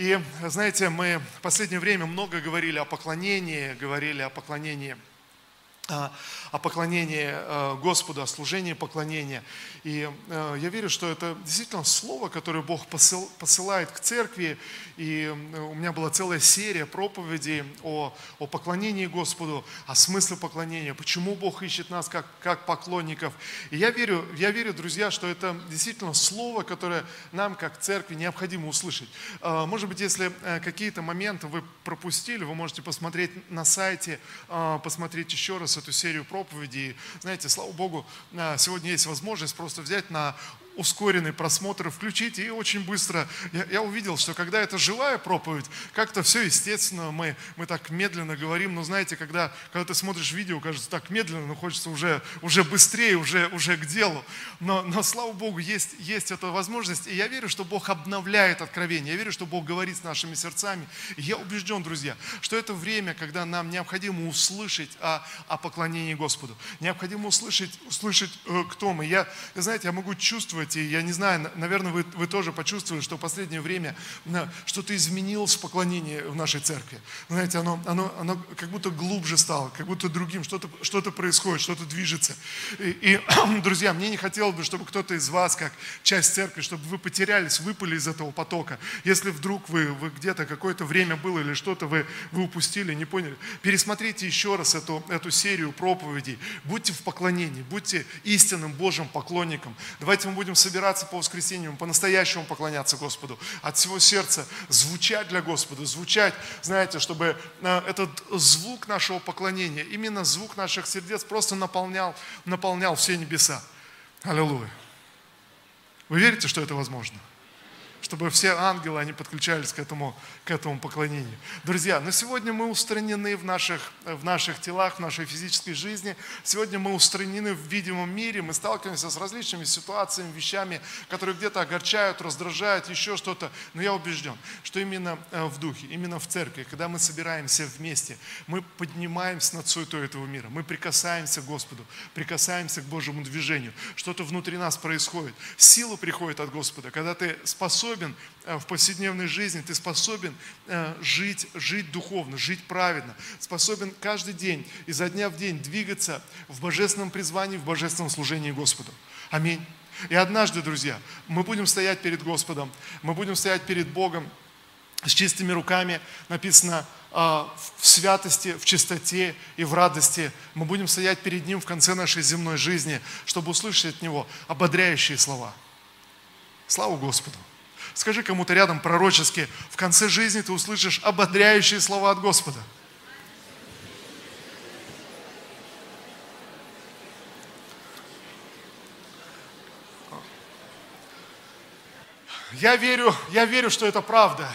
И знаете, мы в последнее время много говорили о поклонении, говорили о поклонении – о поклонении э, Господу, о служении поклонения. И э, я верю, что это действительно слово, которое Бог посылает к церкви. И у меня была целая серия проповедей о, о поклонении Господу, о смысле поклонения, почему Бог ищет нас как, как поклонников. И я верю, я верю, друзья, что это действительно слово, которое нам как церкви необходимо услышать. Э, может быть, если какие-то моменты вы пропустили, вы можете посмотреть на сайте, посмотреть еще раз эту серию проповедей. Знаете, слава Богу, а, сегодня есть возможность просто взять на ускоренный просмотр включить, и очень быстро я, я увидел, что когда это живая проповедь, как-то все естественно, мы, мы так медленно говорим, но знаете, когда, когда ты смотришь видео, кажется так медленно, но хочется уже, уже быстрее, уже, уже к делу. Но, но слава Богу, есть, есть эта возможность, и я верю, что Бог обновляет откровение, я верю, что Бог говорит с нашими сердцами. И я убежден, друзья, что это время, когда нам необходимо услышать о, о поклонении Господу, необходимо услышать, услышать, э, кто мы. Я, знаете, я могу чувствовать, чувствуете, я не знаю, наверное, вы, вы тоже почувствовали, что в последнее время что-то изменилось в поклонении в нашей церкви. Знаете, оно, оно, оно как будто глубже стало, как будто другим, что-то что происходит, что-то движется. И, и, друзья, мне не хотелось бы, чтобы кто-то из вас, как часть церкви, чтобы вы потерялись, выпали из этого потока. Если вдруг вы, вы где-то какое-то время было или что-то вы, вы упустили, не поняли, пересмотрите еще раз эту, эту серию проповедей. Будьте в поклонении, будьте истинным Божьим поклонником. Давайте мы будем будем собираться по воскресеньям, по-настоящему поклоняться Господу, от всего сердца звучать для Господа, звучать, знаете, чтобы э, этот звук нашего поклонения, именно звук наших сердец просто наполнял, наполнял все небеса. Аллилуйя. Вы верите, что это возможно? Чтобы все ангелы, они подключались к этому, к этому поклонению. Друзья, на сегодня мы устранены в наших, в наших телах, в нашей физической жизни. Сегодня мы устранены в видимом мире, мы сталкиваемся с различными ситуациями, вещами, которые где-то огорчают, раздражают, еще что-то. Но я убежден, что именно э, в духе, именно в церкви, когда мы собираемся вместе, мы поднимаемся над суетой этого мира, мы прикасаемся к Господу, прикасаемся к Божьему движению. Что-то внутри нас происходит. Сила приходит от Господа, когда ты способен способен э, в повседневной жизни, ты способен э, жить, жить духовно, жить праведно, способен каждый день, изо дня в день двигаться в божественном призвании, в божественном служении Господу. Аминь. И однажды, друзья, мы будем стоять перед Господом, мы будем стоять перед Богом с чистыми руками, написано, э, в святости, в чистоте и в радости. Мы будем стоять перед Ним в конце нашей земной жизни, чтобы услышать от Него ободряющие слова. Слава Господу! Скажи кому-то рядом пророчески, в конце жизни ты услышишь ободряющие слова от Господа. Я верю, я верю, что это правда.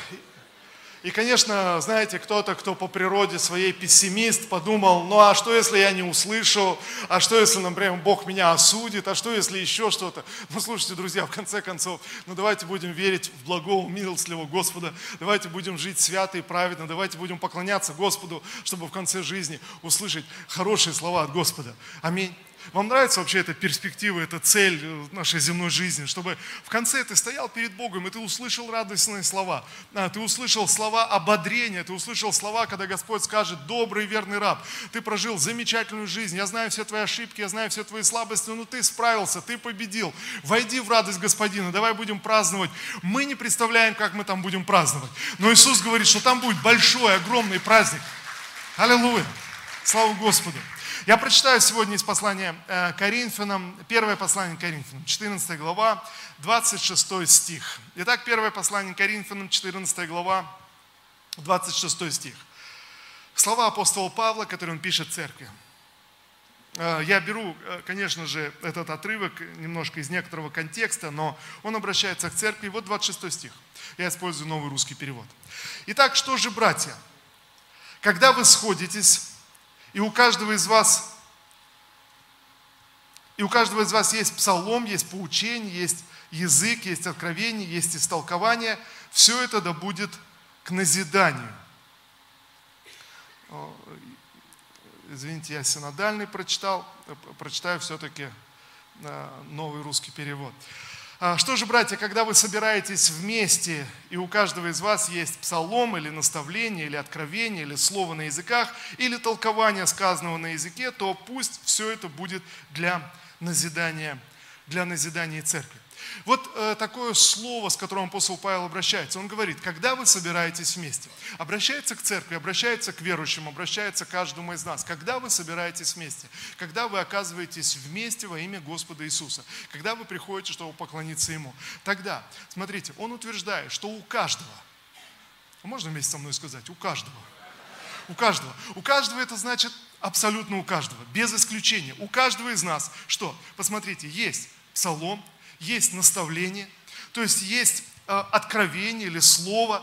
И, конечно, знаете, кто-то, кто по природе своей пессимист, подумал, ну а что, если я не услышу? А что, если, например, Бог меня осудит? А что, если еще что-то? Ну, слушайте, друзья, в конце концов, ну давайте будем верить в благого, милостливого Господа. Давайте будем жить свято и праведно. Давайте будем поклоняться Господу, чтобы в конце жизни услышать хорошие слова от Господа. Аминь. Вам нравится вообще эта перспектива, эта цель нашей земной жизни, чтобы в конце ты стоял перед Богом, и ты услышал радостные слова, а, ты услышал слова ободрения, ты услышал слова, когда Господь скажет, добрый верный раб, ты прожил замечательную жизнь, я знаю все твои ошибки, я знаю все твои слабости, но ты справился, ты победил, войди в радость Господина, давай будем праздновать. Мы не представляем, как мы там будем праздновать, но Иисус говорит, что там будет большой, огромный праздник. Аллилуйя! Слава Господу! Я прочитаю сегодня из послания э, Коринфянам, первое послание Коринфянам, 14 глава, 26 стих. Итак, первое послание Коринфянам, 14 глава, 26 стих. Слова апостола Павла, которые он пишет церкви. Э, я беру, э, конечно же, этот отрывок немножко из некоторого контекста, но он обращается к церкви. Вот 26 стих. Я использую новый русский перевод. Итак, что же, братья, когда вы сходитесь, и у каждого из вас, и у каждого из вас есть псалом, есть поучение, есть язык, есть откровение, есть истолкование. Все это да будет к назиданию. Извините, я синодальный прочитал, прочитаю все-таки э, новый русский перевод. А что же, братья, когда вы собираетесь вместе, и у каждого из вас есть псалом или наставление, или откровение, или слово на языках, или толкование сказанного на языке, то пусть все это будет для назидания, для назидания церкви. Вот э, такое слово, с которым апостол Павел обращается. Он говорит, когда вы собираетесь вместе, обращается к церкви, обращается к верующим, обращается к каждому из нас. Когда вы собираетесь вместе, когда вы оказываетесь вместе во имя Господа Иисуса, когда вы приходите, чтобы поклониться Ему, тогда, смотрите, он утверждает, что у каждого, а можно вместе со мной сказать, у каждого, у каждого, у каждого это значит абсолютно у каждого, без исключения. У каждого из нас что? Посмотрите, есть псалом, есть наставление, то есть есть э, откровение или слово,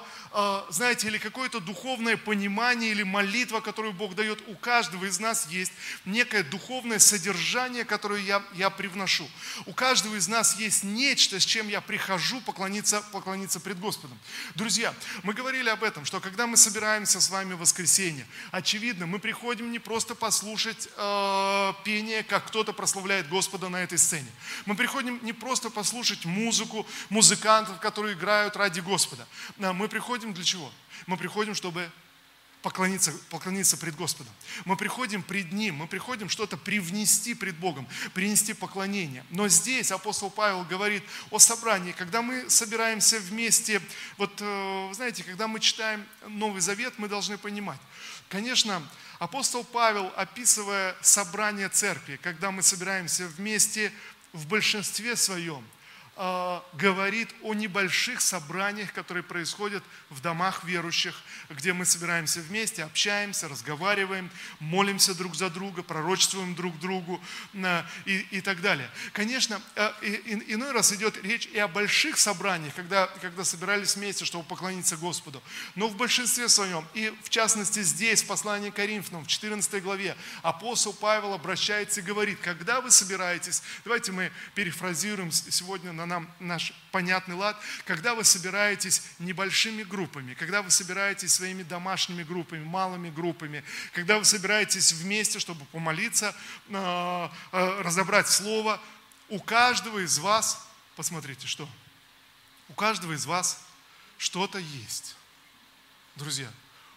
знаете, или какое-то духовное понимание или молитва, которую Бог дает. У каждого из нас есть некое духовное содержание, которое я, я привношу. У каждого из нас есть нечто, с чем я прихожу поклониться, поклониться пред Господом. Друзья, мы говорили об этом, что когда мы собираемся с вами в воскресенье, очевидно, мы приходим не просто послушать э, пение, как кто-то прославляет Господа на этой сцене. Мы приходим не просто послушать музыку, музыкантов, которые играют ради Господа. Мы приходим приходим для чего? Мы приходим, чтобы поклониться, поклониться пред Господом. Мы приходим пред Ним, мы приходим что-то привнести пред Богом, принести поклонение. Но здесь апостол Павел говорит о собрании, когда мы собираемся вместе, вот э, знаете, когда мы читаем Новый Завет, мы должны понимать. Конечно, апостол Павел, описывая собрание церкви, когда мы собираемся вместе в большинстве своем – говорит о небольших собраниях, которые происходят в домах верующих, где мы собираемся вместе, общаемся, разговариваем, молимся друг за друга, пророчествуем друг другу и, и так далее. Конечно, а, иной раз идет речь и о больших собраниях, когда, когда собирались вместе, чтобы поклониться Господу. Но в большинстве своем, и в частности здесь, в послании к Коринфянам, в 14 главе, апостол Павел обращается и говорит, когда вы собираетесь, давайте мы перефразируем сегодня на на нам наш понятный лад, когда вы собираетесь небольшими группами, когда вы собираетесь своими домашними группами, малыми группами, когда вы собираетесь вместе, чтобы помолиться, а, а, разобрать слово, у каждого из вас, посмотрите, что? У каждого из вас что-то есть. Друзья,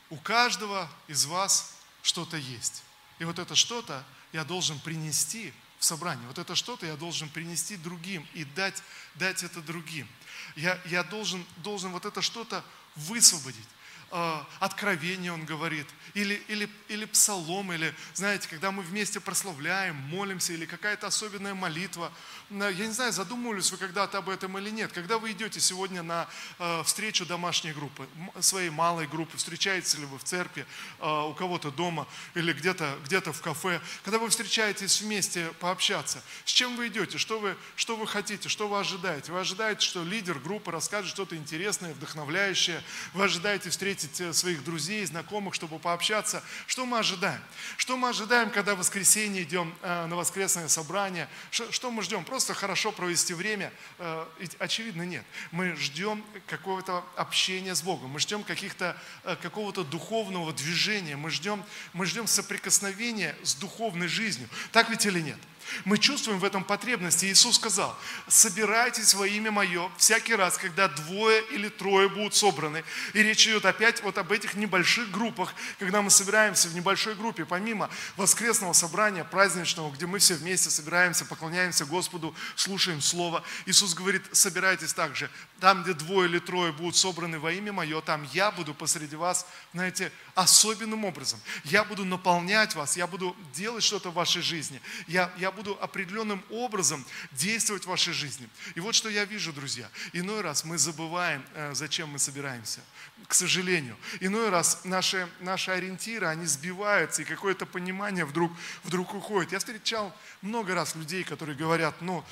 у каждого из вас что-то есть. И вот это что-то я должен принести в собрании. Вот это что-то я должен принести другим и дать, дать это другим. Я, я должен, должен вот это что-то высвободить. Э, откровение, он говорит, или, или, или псалом, или, знаете, когда мы вместе прославляем, молимся, или какая-то особенная молитва. Я не знаю, задумывались вы когда-то об этом или нет. Когда вы идете сегодня на э, встречу домашней группы, своей малой группы, встречаетесь ли вы в церкви, э, у кого-то дома, или где-то где в кафе, когда вы встречаетесь вместе пообщаться, с чем вы идете, что вы, что вы хотите, что вы ожидаете? Вы ожидаете, что лидер группы расскажет что-то интересное, вдохновляющее, вы ожидаете встретить встретить э, своих друзей, знакомых, чтобы пообщаться. Что мы ожидаем? Что мы ожидаем, когда в воскресенье идем э, на воскресное собрание? Что мы ждем? Просто хорошо провести время? Э, очевидно, нет. Мы ждем какого-то общения с Богом, мы ждем каких-то, какого-то духовного движения, мы ждем, мы ждем соприкосновения с духовной жизнью. Так ведь или нет? Мы чувствуем в этом потребности. Иисус сказал, собирайтесь во имя Мое всякий раз, когда двое или трое будут собраны. И речь идет опять вот об этих небольших группах, когда мы собираемся в небольшой группе, помимо воскресного собрания праздничного, где мы все вместе собираемся, поклоняемся Господу, слушаем Слово. Иисус говорит, собирайтесь также. Там, где двое или трое будут собраны во имя Мое, там я буду посреди вас, знаете, особенным образом. Я буду наполнять вас, я буду делать что-то в вашей жизни. Я, я буду определенным образом действовать в вашей жизни. И вот что я вижу, друзья. Иной раз мы забываем, э, зачем мы собираемся. К сожалению. Иной раз наши, наши ориентиры, они сбиваются, и какое-то понимание вдруг, вдруг уходит. Я встречал много раз людей, которые говорят, ну,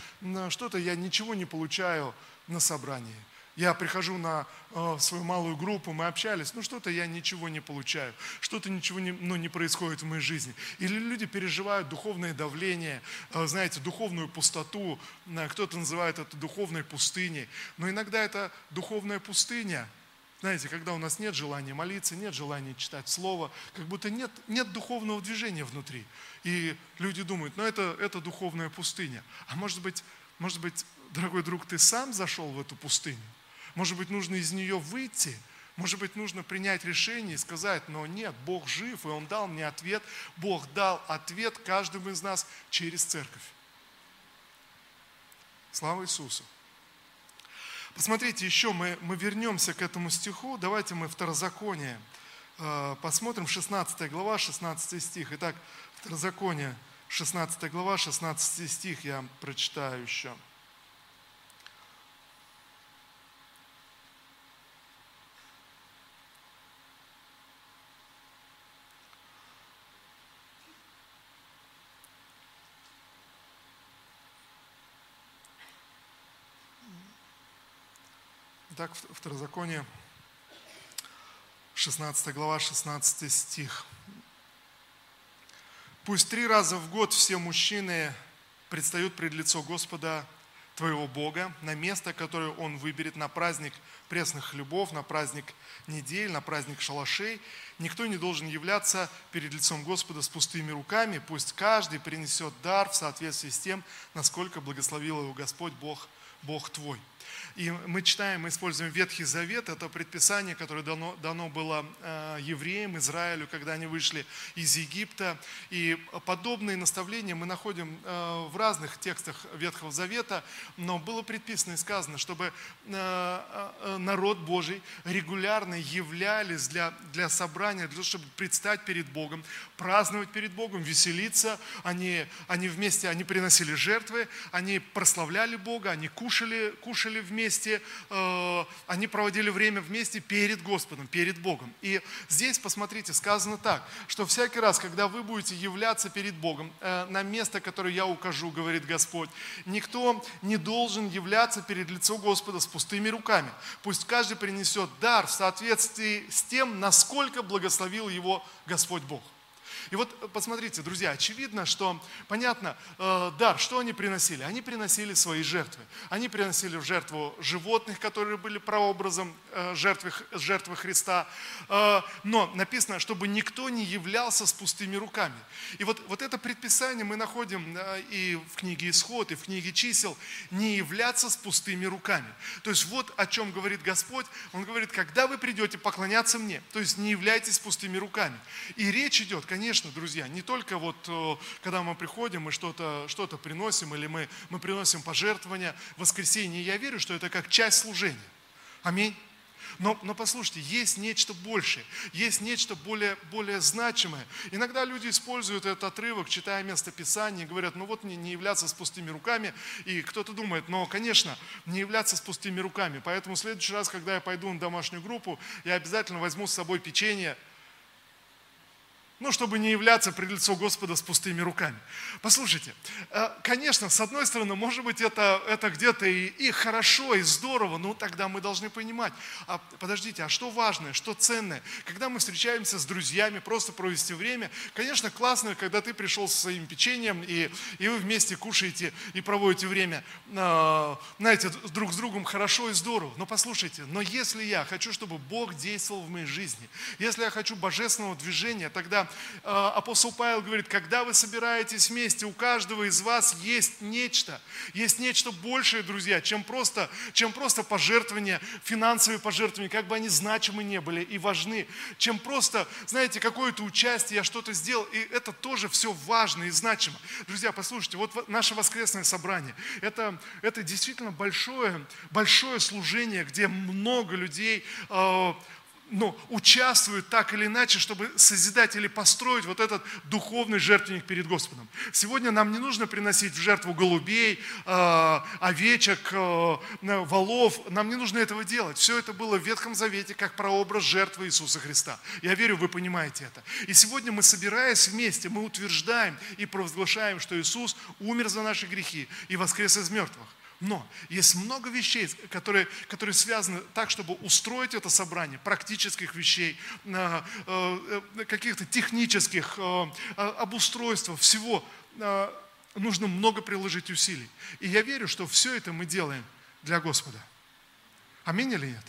что-то я ничего не получаю на собрании я прихожу на э, свою малую группу, мы общались, ну что-то я ничего не получаю, что-то ничего не, ну, не происходит в моей жизни. Или люди переживают духовное давление, э, знаете, духовную пустоту, э, кто-то называет это духовной пустыней. Но иногда это духовная пустыня, знаете, когда у нас нет желания молиться, нет желания читать Слово, как будто нет, нет духовного движения внутри. И люди думают, ну это, это духовная пустыня. А может быть, может быть, дорогой друг, ты сам зашел в эту пустыню. Может быть, нужно из нее выйти, может быть, нужно принять решение и сказать, но нет, Бог жив, и Он дал мне ответ. Бог дал ответ каждому из нас через церковь. Слава Иисусу. Посмотрите, еще мы, мы вернемся к этому стиху. Давайте мы Второзаконие э, посмотрим, 16 глава, 16 стих. Итак, Второзаконие, 16 глава, 16 стих я прочитаю еще. Итак, Второзаконие, 16 глава, 16 стих. Пусть три раза в год все мужчины предстают пред лицо Господа твоего Бога на место, которое Он выберет на праздник пресных хлебов, на праздник недель, на праздник шалашей. Никто не должен являться перед лицом Господа с пустыми руками. Пусть каждый принесет дар в соответствии с тем, насколько благословил его Господь Бог, Бог твой. И мы читаем, мы используем Ветхий Завет, это предписание, которое дано, дано было э, евреям, Израилю, когда они вышли из Египта. И подобные наставления мы находим э, в разных текстах Ветхого Завета, но было предписано и сказано, чтобы э, народ Божий регулярно являлись для, для собрания, для того, чтобы предстать перед Богом, праздновать перед Богом, веселиться. Они, они вместе, они приносили жертвы, они прославляли Бога, они кушали, кушали вместе, вместе, э, они проводили время вместе перед Господом, перед Богом. И здесь, посмотрите, сказано так, что всякий раз, когда вы будете являться перед Богом э, на место, которое я укажу, говорит Господь, никто не должен являться перед лицом Господа с пустыми руками. Пусть каждый принесет дар в соответствии с тем, насколько благословил его Господь Бог. И вот э, посмотрите, друзья, очевидно, что, понятно, э, дар, что они приносили? Они приносили свои жертвы. Они приносили в жертву животных, которые были прообразом э, жертвы, жертвы Христа. Э, но написано, чтобы никто не являлся с пустыми руками. И вот, вот это предписание мы находим э, и в книге Исход, и в книге Чисел, не являться с пустыми руками. То есть вот о чем говорит Господь. Он говорит, когда вы придете поклоняться мне, то есть не являйтесь пустыми руками. И речь идет, конечно, конечно, друзья, не только вот, э, когда мы приходим, мы что-то что приносим, или мы, мы приносим пожертвования в воскресенье. Я верю, что это как часть служения. Аминь. Но, но послушайте, есть нечто большее, есть нечто более, более значимое. Иногда люди используют этот отрывок, читая место Писания, говорят, ну вот мне не являться с пустыми руками. И кто-то думает, но, конечно, не являться с пустыми руками. Поэтому в следующий раз, когда я пойду на домашнюю группу, я обязательно возьму с собой печенье, ну, чтобы не являться пред лицо Господа с пустыми руками. Послушайте, э, конечно, с одной стороны, может быть, это, это где-то и, и хорошо, и здорово, но тогда мы должны понимать, а, подождите, а что важное, что ценное? Когда мы встречаемся с друзьями, просто провести время, конечно, классно, когда ты пришел со своим печеньем, и, и вы вместе кушаете и проводите время, э, знаете, друг с другом хорошо и здорово. Но послушайте, но если я хочу, чтобы Бог действовал в моей жизни, если я хочу божественного движения, тогда Э, апостол Павел говорит, когда вы собираетесь вместе, у каждого из вас есть нечто, есть нечто большее, друзья, чем просто, чем просто пожертвования, финансовые пожертвования, как бы они значимы не были и важны, чем просто, знаете, какое-то участие, я что-то сделал, и это тоже все важно и значимо. Друзья, послушайте, вот наше воскресное собрание, это, это действительно большое, большое служение, где много людей э, ну, участвуют так или иначе, чтобы созидать или построить вот этот духовный жертвенник перед Господом. Сегодня нам не нужно приносить в жертву голубей, э, овечек, э, волов. Нам не нужно этого делать. Все это было в Ветхом Завете как прообраз жертвы Иисуса Христа. Я верю, вы понимаете это. И сегодня мы, собираясь вместе, мы утверждаем и провозглашаем, что Иисус умер за наши грехи и воскрес из мертвых. Но есть много вещей, которые, которые связаны так, чтобы устроить это собрание, практических вещей, э, э, каких-то технических э, обустройств, всего. Нужно много приложить усилий. И я верю, что все это мы делаем для Господа. Аминь или нет?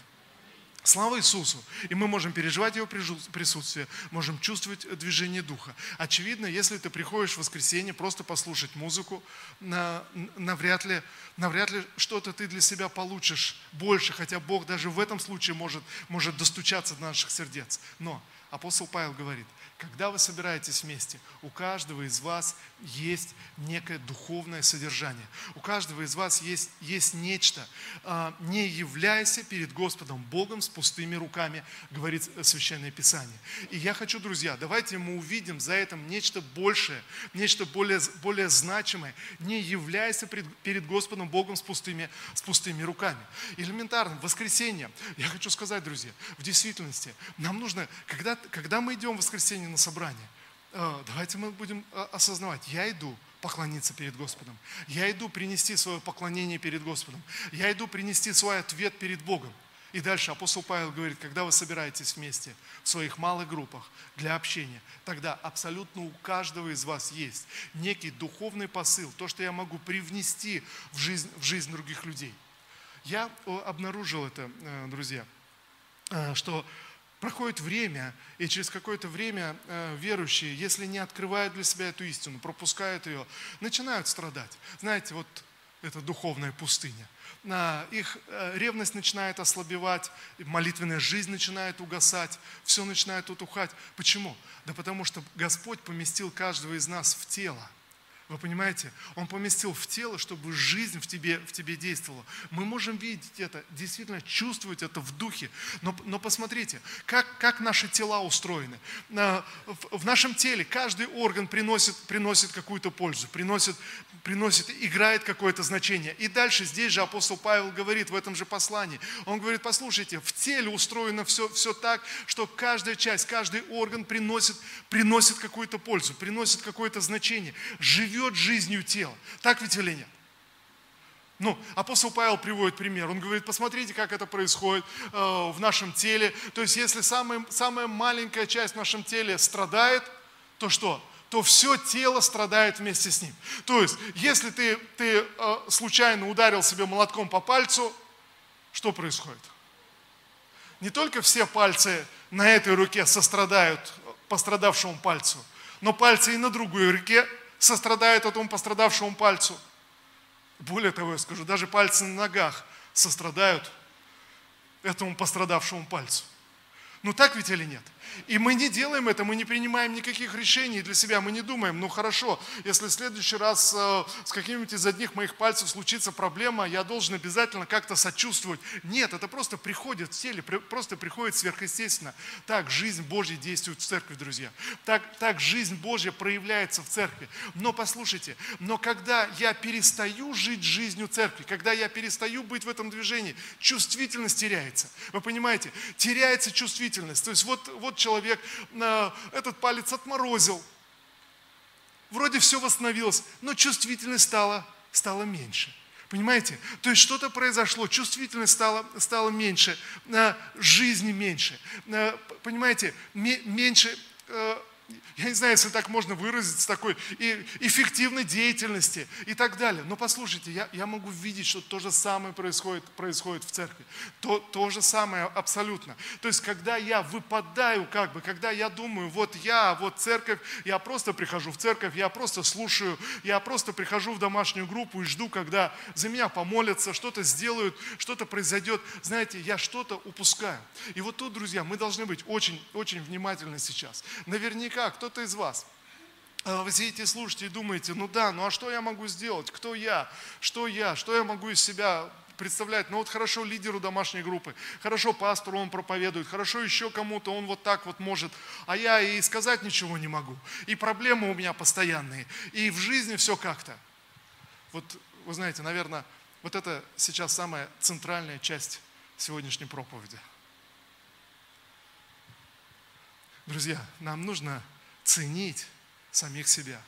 Слава Иисусу! И мы можем переживать Его присутствие, можем чувствовать движение Духа. Очевидно, если ты приходишь в воскресенье просто послушать музыку, навряд ли, навряд ли что-то ты для себя получишь больше, хотя Бог даже в этом случае может, может достучаться до наших сердец. Но апостол Павел говорит – когда вы собираетесь вместе, у каждого из вас есть некое духовное содержание. У каждого из вас есть, есть нечто. А, не являйся перед Господом Богом с пустыми руками, говорит Священное Писание. И я хочу, друзья, давайте мы увидим за этим нечто большее, нечто более, более значимое. Не являйся пред, перед Господом Богом с пустыми, с пустыми руками. Элементарно, в воскресенье, я хочу сказать, друзья, в действительности, нам нужно, когда, когда мы идем в воскресенье на собрание, э, давайте мы будем э, осознавать, я иду поклониться перед Господом. Я иду принести свое поклонение перед Господом. Я иду принести свой ответ перед Богом. И дальше апостол Павел говорит, когда вы собираетесь вместе в своих малых группах для общения, тогда абсолютно у каждого из вас есть некий духовный посыл, то, что я могу привнести в жизнь, в жизнь других людей. Я обнаружил это, э, друзья, что проходит время, и через какое-то время э, верующие, если не открывают для себя эту истину, пропускают ее, начинают страдать. Знаете, вот это духовная пустыня. Их э, ревность начинает ослабевать, молитвенная жизнь начинает угасать, все начинает утухать. Почему? Да потому что Господь поместил каждого из нас в тело. Вы понимаете? Он поместил в тело, чтобы жизнь в тебе, в тебе действовала. Мы можем видеть это, действительно чувствовать это в духе. Но, но посмотрите, как, как наши тела устроены. В нашем теле каждый орган приносит, приносит какую-то пользу, приносит, приносит, играет какое-то значение. И дальше здесь же апостол Павел говорит в этом же послании. Он говорит, послушайте, в теле устроено все, все так, что каждая часть, каждый орган приносит, приносит какую-то пользу, приносит какое-то значение. Живи живет жизнью тела. Так ведь или нет? Ну, апостол Павел приводит пример. Он говорит, посмотрите, как это происходит э, в нашем теле. То есть, если самая, самая маленькая часть в нашем теле страдает, то что? То все тело страдает вместе с ним. То есть, если ты, ты э, случайно ударил себе молотком по пальцу, что происходит? Не только все пальцы на этой руке сострадают пострадавшему пальцу, но пальцы и на другой руке сострадает этому пострадавшему пальцу. Более того, я скажу, даже пальцы на ногах сострадают этому пострадавшему пальцу. Ну так ведь или нет? И мы не делаем это, мы не принимаем никаких решений для себя, мы не думаем, ну хорошо, если в следующий раз э, с каким-нибудь из одних моих пальцев случится проблема, я должен обязательно как-то сочувствовать. Нет, это просто приходит в теле, просто приходит сверхъестественно. Так жизнь Божья действует в церкви, друзья. Так, так жизнь Божья проявляется в церкви. Но послушайте, но когда я перестаю жить жизнью церкви, когда я перестаю быть в этом движении, чувствительность теряется. Вы понимаете? Теряется чувствительность. То есть вот, вот человек э, этот палец отморозил. Вроде все восстановилось, но чувствительность стала, стала меньше. Понимаете? То есть что-то произошло, чувствительность стала, стала меньше, э, жизни меньше. Э, понимаете, меньше я не знаю, если так можно выразиться, такой эффективной деятельности и так далее. Но послушайте, я, я могу видеть, что то же самое происходит, происходит в церкви. То, то же самое абсолютно. То есть, когда я выпадаю, как бы, когда я думаю, вот я, вот церковь, я просто прихожу в церковь, я просто слушаю, я просто прихожу в домашнюю группу и жду, когда за меня помолятся, что-то сделают, что-то произойдет. Знаете, я что-то упускаю. И вот тут, друзья, мы должны быть очень, очень внимательны сейчас. Наверняка, кто кто-то из вас, э, вы сидите слушаете и думаете, ну да, ну а что я могу сделать? Кто я? Что я? Что я могу из себя представлять? Ну вот хорошо лидеру домашней группы, хорошо пастору он проповедует, хорошо еще кому-то он вот так вот может, а я и сказать ничего не могу. И проблемы у меня постоянные, и в жизни все как-то. Вот вы знаете, наверное, вот это сейчас самая центральная часть сегодняшней проповеди. Друзья, нам нужно ценить самих себя,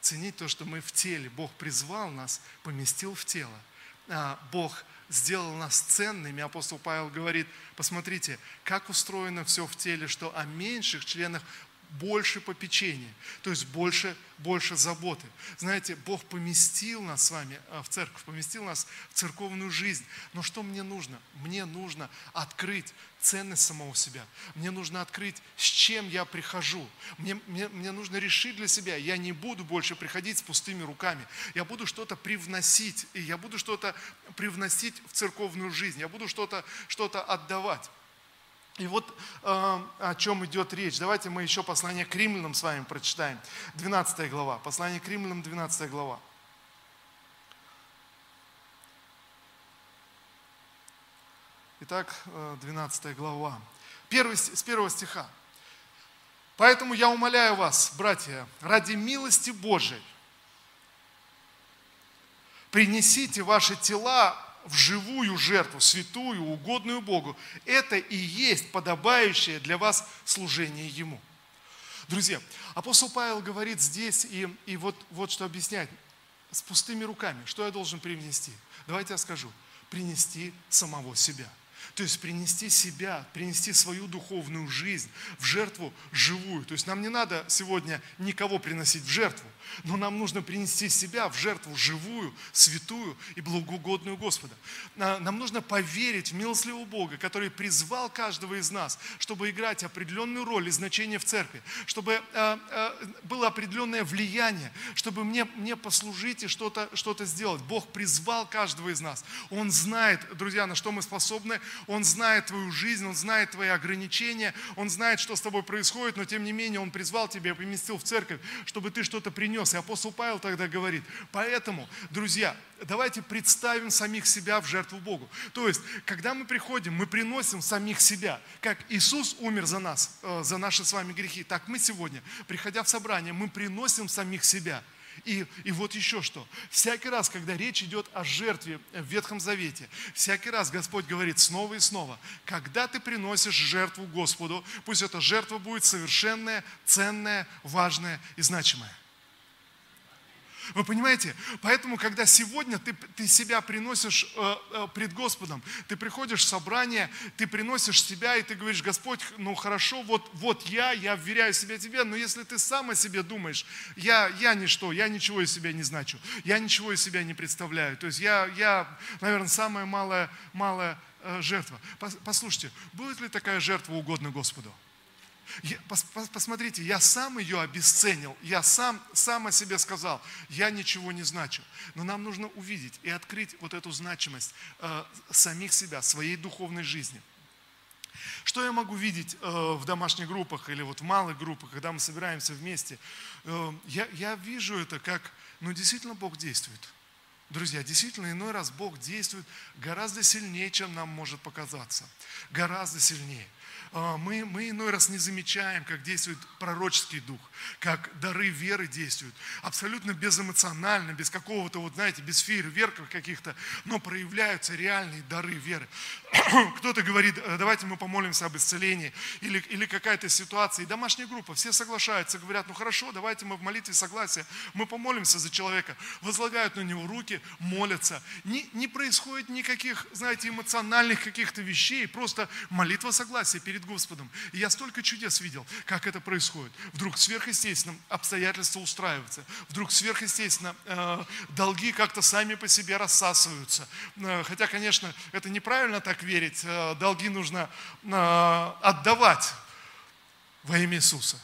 ценить то, что мы в теле. Бог призвал нас, поместил в тело. А Бог сделал нас ценными. Апостол Павел говорит, посмотрите, как устроено все в теле, что о меньших членах больше попечения, то есть больше, больше заботы. Знаете, Бог поместил нас с вами э, в церковь, поместил нас в церковную жизнь. Но что мне нужно? Мне нужно открыть ценность самого себя. Мне нужно открыть, с чем я прихожу. Мне, мне, мне нужно решить для себя, я не буду больше приходить с пустыми руками. Я буду что-то привносить, и я буду что-то привносить в церковную жизнь. Я буду что-то что отдавать. И вот э, о чем идет речь. Давайте мы еще послание к римлянам с вами прочитаем. 12 глава. Послание к римлянам, 12 глава. Итак, 12 э, глава. Первый, с первого стиха. Поэтому я умоляю вас, братья, ради милости Божией, принесите ваши тела в живую жертву, святую, угодную Богу. Это и есть подобающее для вас служение Ему. Друзья, апостол Павел говорит здесь, и, и вот, вот что объяснять, с пустыми руками, что я должен привнести? Давайте я скажу, принести самого себя – то есть принести себя, принести свою духовную жизнь в жертву живую. То есть нам не надо сегодня никого приносить в жертву, но нам нужно принести себя в жертву живую, святую и благоугодную Господа. Нам нужно поверить в милостливого Бога, который призвал каждого из нас, чтобы играть определенную роль и значение в церкви, чтобы а, а, было определенное влияние, чтобы мне, мне послужить и что-то что сделать. Бог призвал каждого из нас. Он знает, друзья, на что мы способны, Он знает твою жизнь, Он знает твои ограничения, Он знает, что с тобой происходит, но тем не менее Он призвал тебя, поместил в церковь, чтобы ты что-то принес принес. И апостол Павел тогда говорит, поэтому, друзья, давайте представим самих себя в жертву Богу. То есть, когда мы приходим, мы приносим самих себя. Как Иисус умер за нас, э, за наши с вами грехи, так мы сегодня, приходя в собрание, мы приносим самих себя – и, и вот еще что. Всякий раз, когда речь идет о жертве в Ветхом Завете, всякий раз Господь говорит снова и снова, когда ты приносишь жертву Господу, пусть эта жертва будет совершенная, ценная, важная и значимая. Вы понимаете? Поэтому, когда сегодня ты, ты себя приносишь э, э, пред Господом, ты приходишь в собрание, ты приносишь себя, и ты говоришь, Господь, ну хорошо, вот, вот я, я вверяю себя тебе, но если ты сам о себе думаешь, я, я ничто, я ничего из себя не значу, я ничего из себя не представляю, то есть я, я наверное, самая малая, малая э, жертва. Послушайте, будет ли такая жертва угодна Господу? Посмотрите, я сам ее обесценил, я сам, сам о себе сказал, я ничего не значу. Но нам нужно увидеть и открыть вот эту значимость э, самих себя, своей духовной жизни. Что я могу видеть э, в домашних группах или вот в малых группах, когда мы собираемся вместе? Э, я, я вижу это как, ну действительно Бог действует. Друзья, действительно, иной раз Бог действует гораздо сильнее, чем нам может показаться. Гораздо сильнее. А, мы, мы иной раз не замечаем, как действует пророческий дух, как дары веры действуют. Абсолютно безэмоционально, без какого-то, вот знаете, без фейерверков каких-то, но проявляются реальные дары веры. Кто-то говорит, «Э, давайте мы помолимся об исцелении, или, или какая-то ситуация, и домашняя группа, все соглашаются, говорят, ну хорошо, давайте мы в молитве согласия, мы помолимся за человека, возлагают на него руки, молятся. Не, не происходит никаких, знаете, эмоциональных каких-то вещей, просто молитва согласия перед Господом. И я столько чудес видел, как это происходит. Вдруг сверхъестественно обстоятельства устраиваются. Вдруг сверхъестественно э, долги как-то сами по себе рассасываются. Э, хотя, конечно, это неправильно так верить. Э, долги нужно э, отдавать во имя Иисуса.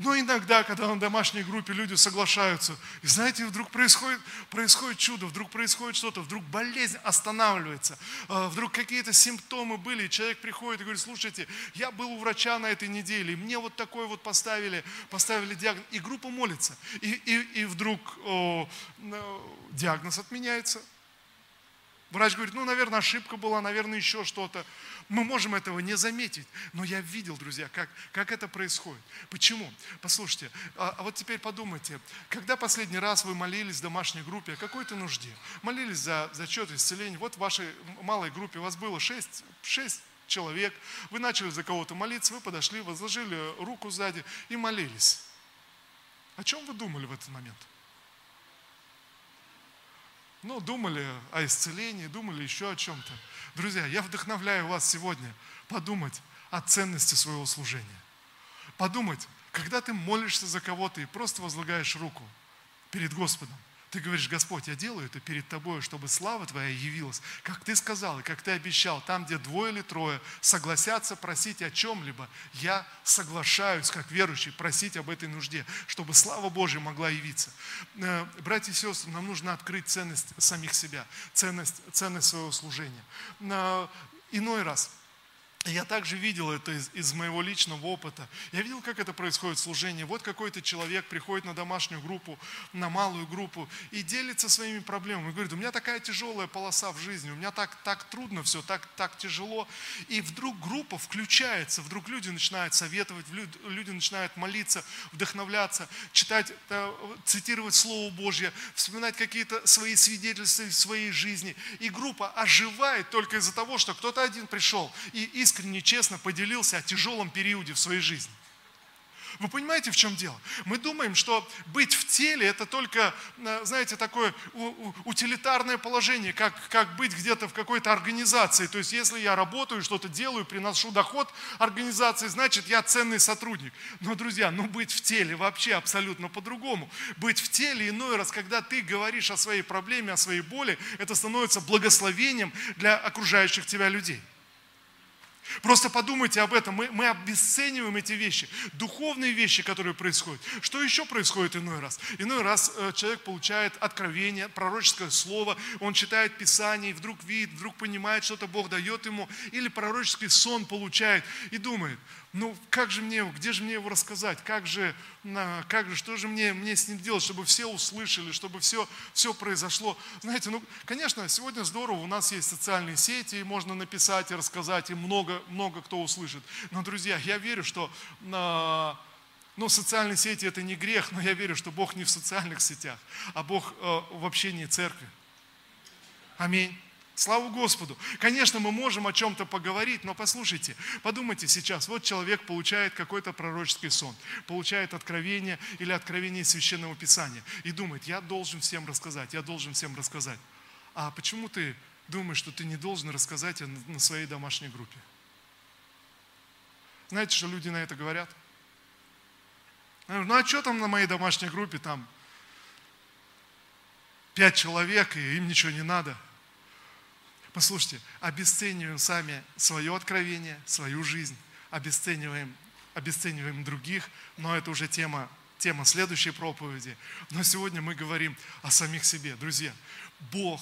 Но иногда, когда на домашней группе люди соглашаются, и знаете, вдруг происходит, происходит чудо, вдруг происходит что-то, вдруг болезнь останавливается, а, вдруг какие-то симптомы были, и человек приходит и говорит, слушайте, я был у врача на этой неделе, и мне вот такой вот поставили, поставили диагноз, и группа молится, и, и, и вдруг о, диагноз отменяется. Врач говорит, ну, наверное, ошибка была, наверное, еще что-то. Мы можем этого не заметить, но я видел, друзья, как, как это происходит. Почему? Послушайте, а, а вот теперь подумайте, когда последний раз вы молились в домашней группе о какой-то нужде, молились за, за что-то исцеление, вот в вашей малой группе у вас было 6, 6 человек, вы начали за кого-то молиться, вы подошли, возложили руку сзади и молились. О чем вы думали в этот момент? Ну, думали о исцелении, думали еще о чем-то. Друзья, я вдохновляю вас сегодня подумать о ценности своего служения. подумать, когда ты молишься за кого-то и просто возлагаешь руку перед Господом, ты говоришь, Господь, я делаю это перед Тобой, чтобы слава Твоя явилась, как Ты сказал и как Ты обещал, там, где двое или трое согласятся просить о чем-либо, я соглашаюсь, как верующий, просить об этой нужде, чтобы слава Божья могла явиться. Э, братья и сестры, нам нужно открыть ценность самих себя, ценность, ценность своего служения. Э, иной раз – я также видел это из, из моего личного опыта. Я видел, как это происходит в служении. Вот какой-то человек приходит на домашнюю группу, на малую группу и делится своими проблемами. И говорит, у меня такая тяжелая полоса в жизни, у меня так, так трудно все, так, так тяжело. И вдруг группа включается, вдруг люди начинают советовать, люди начинают молиться, вдохновляться, читать, э, цитировать Слово Божье, вспоминать какие-то свои свидетельства в своей жизни. И группа оживает только из-за того, что кто-то один пришел и, и искренне, честно поделился о тяжелом периоде в своей жизни. Вы понимаете, в чем дело? Мы думаем, что быть в теле это только, э, знаете, такое утилитарное положение, как, как быть где-то в какой-то организации. То есть, если я работаю, что-то делаю, приношу доход организации, значит, я ценный сотрудник. Но, друзья, ну быть в теле вообще абсолютно по-другому. Быть в теле иной раз, когда ты говоришь о своей проблеме, о своей боли, это становится благословением для окружающих тебя людей. Просто подумайте об этом. Мы, мы обесцениваем эти вещи, духовные вещи, которые происходят. Что еще происходит иной раз? Иной раз э, человек получает откровение, пророческое слово, он читает Писание, и вдруг видит, вдруг понимает, что-то Бог дает ему, или пророческий сон получает и думает, ну как же мне, где же мне его рассказать, как же, как же, что же мне, мне с ним делать, чтобы все услышали, чтобы все, все произошло. Знаете, ну, конечно, сегодня здорово, у нас есть социальные сети, и можно написать и рассказать, и много, много кто услышит. Но, друзья, я верю, что ну, социальные сети это не грех, но я верю, что Бог не в социальных сетях, а Бог э, в общении церкви. Аминь. Слава Господу. Конечно, мы можем о чем-то поговорить, но послушайте, подумайте сейчас, вот человек получает какой-то пророческий сон, получает откровение или откровение Священного Писания и думает, я должен всем рассказать, я должен всем рассказать. А почему ты думаешь, что ты не должен рассказать на своей домашней группе? Знаете, что люди на это говорят? Ну а что там на моей домашней группе, там пять человек, и им ничего не надо – Послушайте, обесцениваем сами свое откровение, свою жизнь, обесцениваем, обесцениваем других, но это уже тема, тема следующей проповеди. Но сегодня мы говорим о самих себе. Друзья, Бог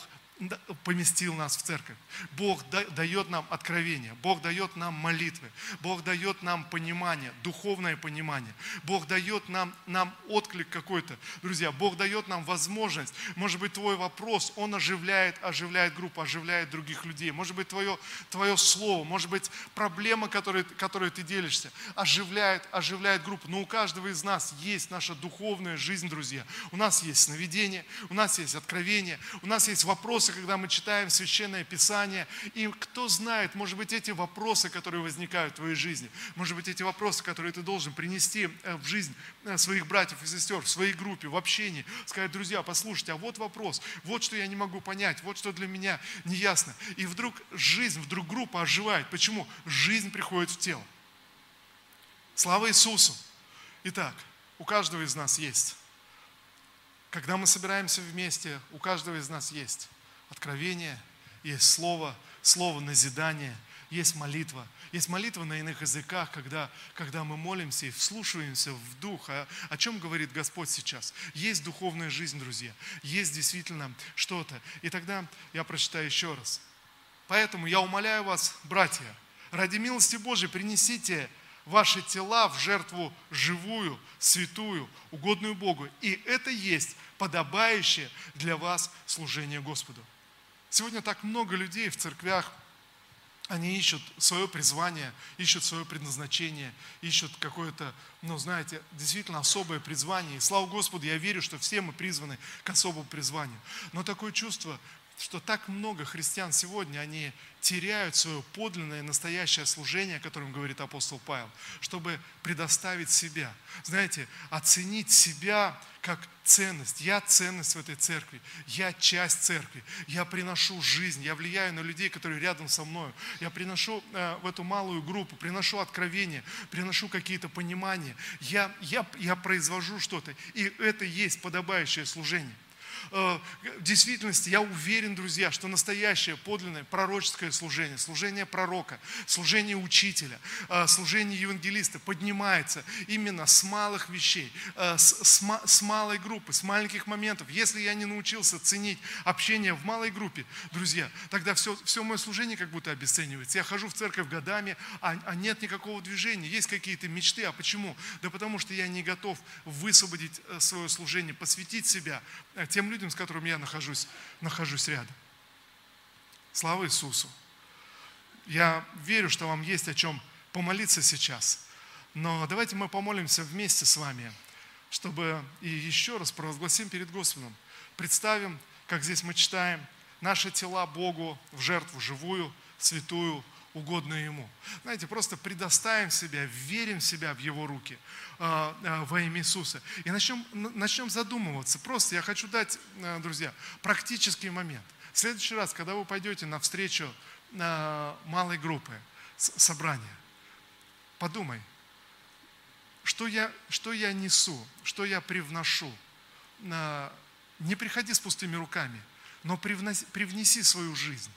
поместил нас в церковь. Бог дает нам откровение, Бог дает нам молитвы, Бог дает нам понимание, духовное понимание. Бог дает нам, нам отклик какой-то. Друзья, Бог дает нам возможность. Может быть, твой вопрос, он оживляет, оживляет группу, оживляет других людей. Может быть, твое, твое слово, может быть, проблема, которой, которой ты делишься, оживляет, оживляет группу. Но у каждого из нас есть наша духовная жизнь, друзья. У нас есть сновидение, у нас есть откровение, у нас есть вопросы, вопросы, когда мы читаем Священное Писание. И кто знает, может быть, эти вопросы, которые возникают в твоей жизни, может быть, эти вопросы, которые ты должен принести э, в жизнь э, своих братьев и сестер, в своей группе, в общении, сказать, друзья, послушайте, а вот вопрос, вот что я не могу понять, вот что для меня не ясно. И вдруг жизнь, вдруг группа оживает. Почему? Жизнь приходит в тело. Слава Иисусу! Итак, у каждого из нас есть. Когда мы собираемся вместе, у каждого из нас есть откровение, есть слово, слово назидания, есть молитва. Есть молитва на иных языках, когда, когда мы молимся и вслушиваемся в дух. А, о чем говорит Господь сейчас? Есть духовная жизнь, друзья. Есть действительно что-то. И тогда я прочитаю еще раз. Поэтому я умоляю вас, братья, ради милости Божией принесите ваши тела в жертву живую, святую, угодную Богу. И это есть подобающее для вас служение Господу. Сегодня так много людей в церквях, они ищут свое призвание, ищут свое предназначение, ищут какое-то, ну, знаете, действительно особое призвание. И слава Господу, я верю, что все мы призваны к особому призванию. Но такое чувство, что так много христиан сегодня, они теряют свое подлинное, настоящее служение, о котором говорит апостол Павел, чтобы предоставить себя. Знаете, оценить себя как ценность. Я ценность в этой церкви. Я часть церкви. Я приношу жизнь. Я влияю на людей, которые рядом со мной. Я приношу э, в эту малую группу, приношу откровения, приношу какие-то понимания. Я, я, я произвожу что-то. И это есть подобающее служение. Э, в действительности я уверен, друзья, что настоящее, подлинное пророческое служение, служение пророка, служение учителя, э, служение евангелиста поднимается именно с малых вещей, э, с, с, малой группы, с маленьких моментов. Если я не научился ценить общение в малой группе, друзья, тогда все, все мое служение как будто обесценивается. Я хожу в церковь годами, а, а нет никакого движения. Есть какие-то мечты. А почему? Да потому что я не готов высвободить свое служение, посвятить себя тем людям, с которыми я нахожусь, нахожусь рядом. Слава Иисусу! Я верю, что вам есть о чем помолиться сейчас. Но давайте мы помолимся вместе с вами, чтобы и еще раз провозгласим перед Господом. Представим, как здесь мы читаем, наши тела Богу в жертву живую, святую, угодную Ему. Знаете, просто предоставим себя, верим в себя в Его руки а, а, во имя Иисуса. И начнем, начнем задумываться. Просто я хочу дать, а, друзья, практический момент. В следующий раз, когда вы пойдете на встречу малой группы, собрания, подумай, что я, что я несу, что я привношу. Не приходи с пустыми руками, но привноси, привнеси свою жизнь,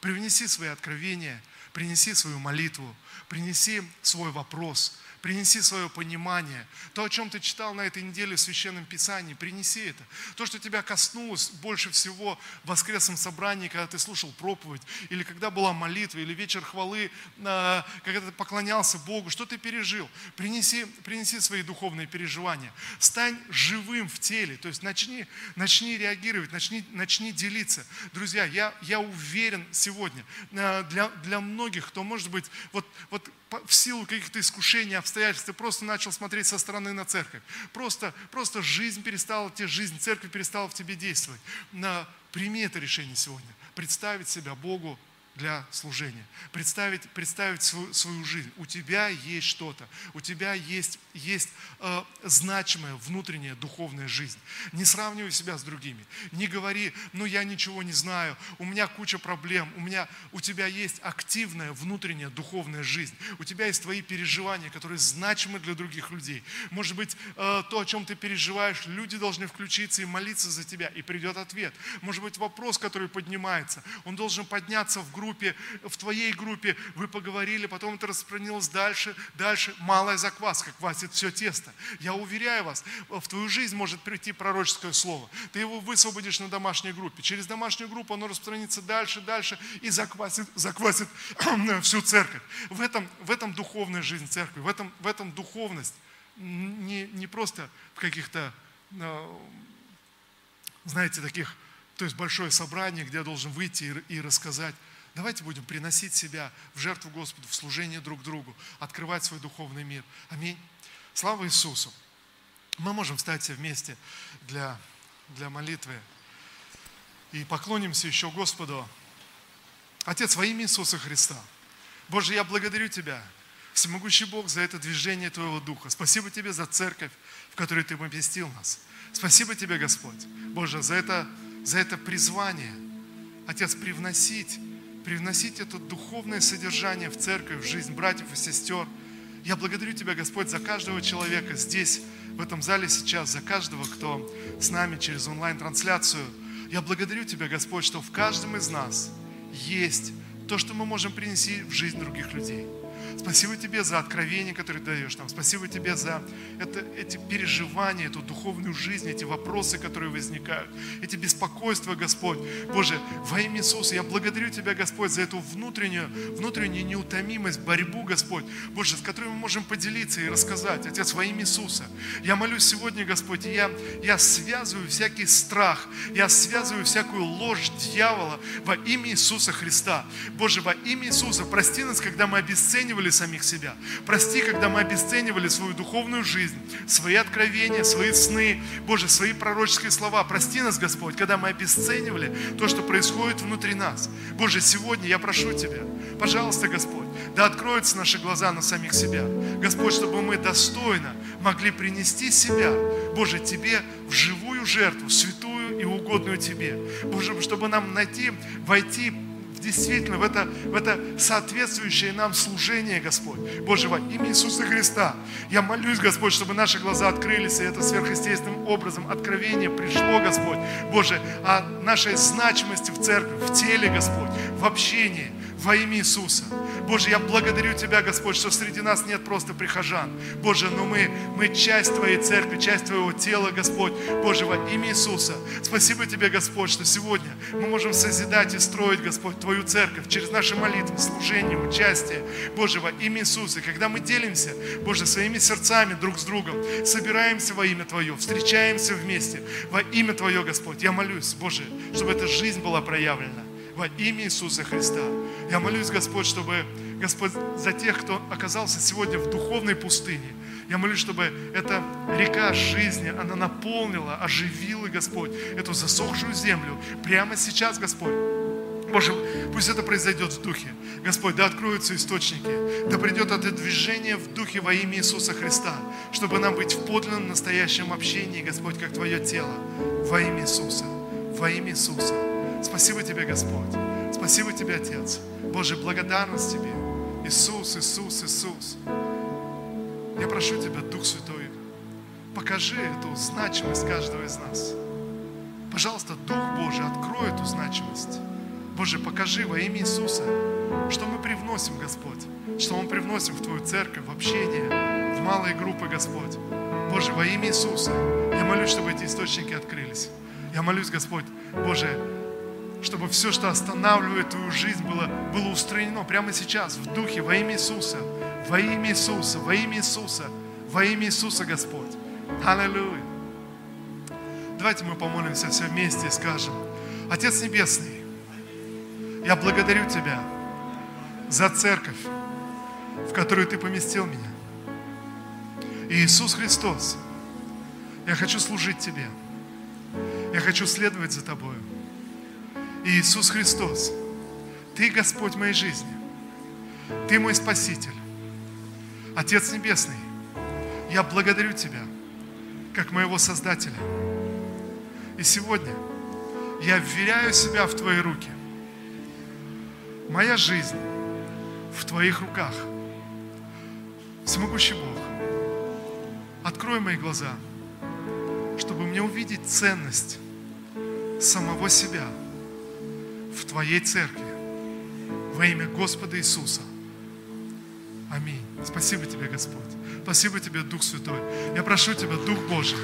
привнеси свои откровения – принеси свою молитву, принеси свой вопрос, принеси свое понимание. То, о чем ты читал на этой неделе в Священном Писании, принеси это. То, что тебя коснулось больше всего в воскресном собрании, когда ты слушал проповедь, или когда была молитва, или вечер хвалы, а, когда ты поклонялся Богу, что ты пережил. Принеси, принеси свои духовные переживания. Стань живым в теле, то есть начни, начни реагировать, начни, начни делиться. Друзья, я, я уверен сегодня, а, для, для многих, кто может быть вот, вот в силу каких-то искушений, обстоятельств, ты просто начал смотреть со стороны на церковь. Просто, просто жизнь перестала, тебе жизнь, церковь перестала в тебе действовать. На, прими это решение сегодня. Представить себя Богу для служения. Представить, представить свою, свою жизнь. У тебя есть что-то, у тебя есть, есть э, значимая внутренняя духовная жизнь. Не сравнивай себя с другими. Не говори, ну я ничего не знаю, у меня куча проблем, у, меня, у тебя есть активная внутренняя духовная жизнь. У тебя есть твои переживания, которые значимы для других людей. Может быть, э, то, о чем ты переживаешь, люди должны включиться и молиться за тебя, и придет ответ. Может быть, вопрос, который поднимается, он должен подняться в группу группе, в твоей группе вы поговорили, потом это распространилось дальше, дальше. Малая закваска квасит все тесто. Я уверяю вас, в твою жизнь может прийти пророческое слово. Ты его высвободишь на домашней группе. Через домашнюю группу оно распространится дальше, дальше и заквасит, заквасит всю церковь. В этом, в этом духовная жизнь церкви, в этом, в этом духовность. Не, не просто в каких-то, э, знаете, таких то есть большое собрание, где я должен выйти и, и рассказать. Давайте будем приносить себя в жертву Господу, в служение друг другу, открывать свой духовный мир. Аминь. Слава Иисусу. Мы можем встать все вместе для, для молитвы и поклонимся еще Господу. Отец, во имя Иисуса Христа. Боже, я благодарю Тебя, всемогущий Бог, за это движение Твоего Духа. Спасибо Тебе за церковь, в которой Ты поместил нас. Спасибо Тебе, Господь, Боже, за это, за это призвание, Отец, привносить привносить это духовное содержание в церковь, в жизнь братьев и сестер. Я благодарю Тебя, Господь, за каждого человека здесь, в этом зале сейчас, за каждого, кто с нами через онлайн-трансляцию. Я благодарю Тебя, Господь, что в каждом из нас есть то, что мы можем принести в жизнь других людей – Спасибо Тебе за откровение, которое даешь нам. Спасибо Тебе за это, эти переживания, эту духовную жизнь, эти вопросы, которые возникают, эти беспокойства, Господь. Боже, во имя Иисуса я благодарю Тебя, Господь, за эту внутреннюю, внутреннюю неутомимость, борьбу, Господь, Боже, с которой мы можем поделиться и рассказать. Отец, во имя Иисуса. Я молюсь сегодня, Господь, я, я связываю всякий страх, я связываю всякую ложь дьявола во имя Иисуса Христа. Боже, во имя Иисуса, прости нас, когда мы обесценивали обесценивали самих себя. Прости, когда мы обесценивали свою духовную жизнь, свои откровения, свои сны, Боже, свои пророческие слова. Прости нас, Господь, когда мы обесценивали то, что происходит внутри нас. Боже, сегодня я прошу Тебя, пожалуйста, Господь, да откроются наши глаза на самих себя. Господь, чтобы мы достойно могли принести себя, Боже, Тебе в живую жертву, святую и угодную Тебе. Боже, чтобы нам найти, войти действительно в это, в это соответствующее нам служение, Господь. Боже, во имя Иисуса Христа, я молюсь, Господь, чтобы наши глаза открылись, и это сверхъестественным образом откровение пришло, Господь. Боже, о нашей значимости в церкви, в теле, Господь, в общении, во имя Иисуса. Боже, я благодарю Тебя, Господь, что среди нас нет просто прихожан. Боже, но мы, мы часть Твоей церкви, часть Твоего тела, Господь. Боже, во имя Иисуса. Спасибо Тебе, Господь, что сегодня мы можем созидать и строить, Господь, Твою церковь через наши молитвы, служение, участие. Боже, во имя Иисуса. Когда мы делимся, Боже, своими сердцами друг с другом, собираемся во имя Твое, встречаемся вместе во имя Твое, Господь. Я молюсь, Боже, чтобы эта жизнь была проявлена во имя Иисуса Христа. Я молюсь, Господь, чтобы, Господь, за тех, кто оказался сегодня в духовной пустыне, я молюсь, чтобы эта река жизни, она наполнила, оживила, Господь, эту засохшую землю прямо сейчас, Господь. Боже, пусть это произойдет в духе. Господь, да откроются источники, да придет это движение в духе во имя Иисуса Христа, чтобы нам быть в подлинном настоящем общении, Господь, как Твое тело, во имя Иисуса, во имя Иисуса. Спасибо Тебе, Господь. Спасибо Тебе, Отец. Боже, благодарность Тебе. Иисус, Иисус, Иисус. Я прошу Тебя, Дух Святой, покажи эту значимость каждого из нас. Пожалуйста, Дух Божий, открой эту значимость. Боже, покажи во имя Иисуса, что мы привносим, Господь, что мы привносим в Твою церковь, в общение, в малые группы, Господь. Боже, во имя Иисуса, я молюсь, чтобы эти источники открылись. Я молюсь, Господь, Боже, чтобы все, что останавливает твою жизнь, было, было устранено прямо сейчас, в духе, во имя Иисуса, во имя Иисуса, во имя Иисуса, во имя Иисуса, Господь. Аллилуйя. Давайте мы помолимся все вместе и скажем, Отец Небесный, я благодарю Тебя за церковь, в которую Ты поместил меня. Иисус Христос, я хочу служить Тебе. Я хочу следовать за Тобою. Иисус Христос, Ты Господь моей жизни. Ты мой Спаситель. Отец Небесный, я благодарю Тебя, как моего Создателя. И сегодня я вверяю себя в Твои руки. Моя жизнь в Твоих руках. Всемогущий Бог, открой мои глаза, чтобы мне увидеть ценность самого себя – в Твоей церкви. Во имя Господа Иисуса. Аминь. Спасибо Тебе, Господь. Спасибо Тебе, Дух Святой. Я прошу Тебя, Дух Божий,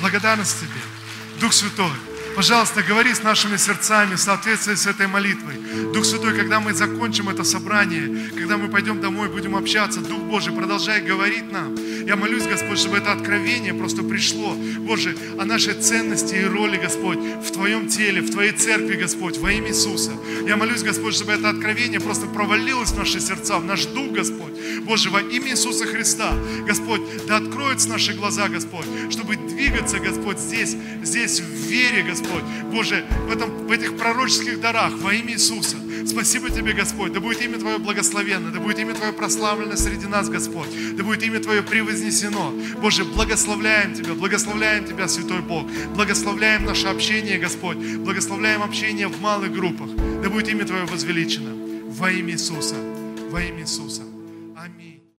благодарность Тебе, Дух Святой, Пожалуйста, говори с нашими сердцами в соответствии с этой молитвой. Дух Святой, когда мы закончим это собрание, когда мы пойдем домой, будем общаться, Дух Божий, продолжай говорить нам. Я молюсь, Господь, чтобы это откровение просто пришло, Боже, о нашей ценности и роли, Господь, в Твоем теле, в Твоей церкви, Господь, во имя Иисуса. Я молюсь, Господь, чтобы это откровение просто провалилось в наши сердца, в наш дух, Господь. Боже, во имя Иисуса Христа, Господь, да откроются наши глаза, Господь, чтобы двигаться, Господь, здесь, здесь в вере, Господь. Боже, в, этом, в этих пророческих дарах во имя Иисуса. Спасибо Тебе, Господь. Да будет имя Твое благословенно, да будет имя Твое прославлено среди нас, Господь. Да будет имя Твое превознесено. Боже, благословляем Тебя, благословляем Тебя, Святой Бог. Благословляем наше общение, Господь. Благословляем общение в малых группах. Да будет имя Твое возвеличено. Во имя Иисуса. Во имя Иисуса.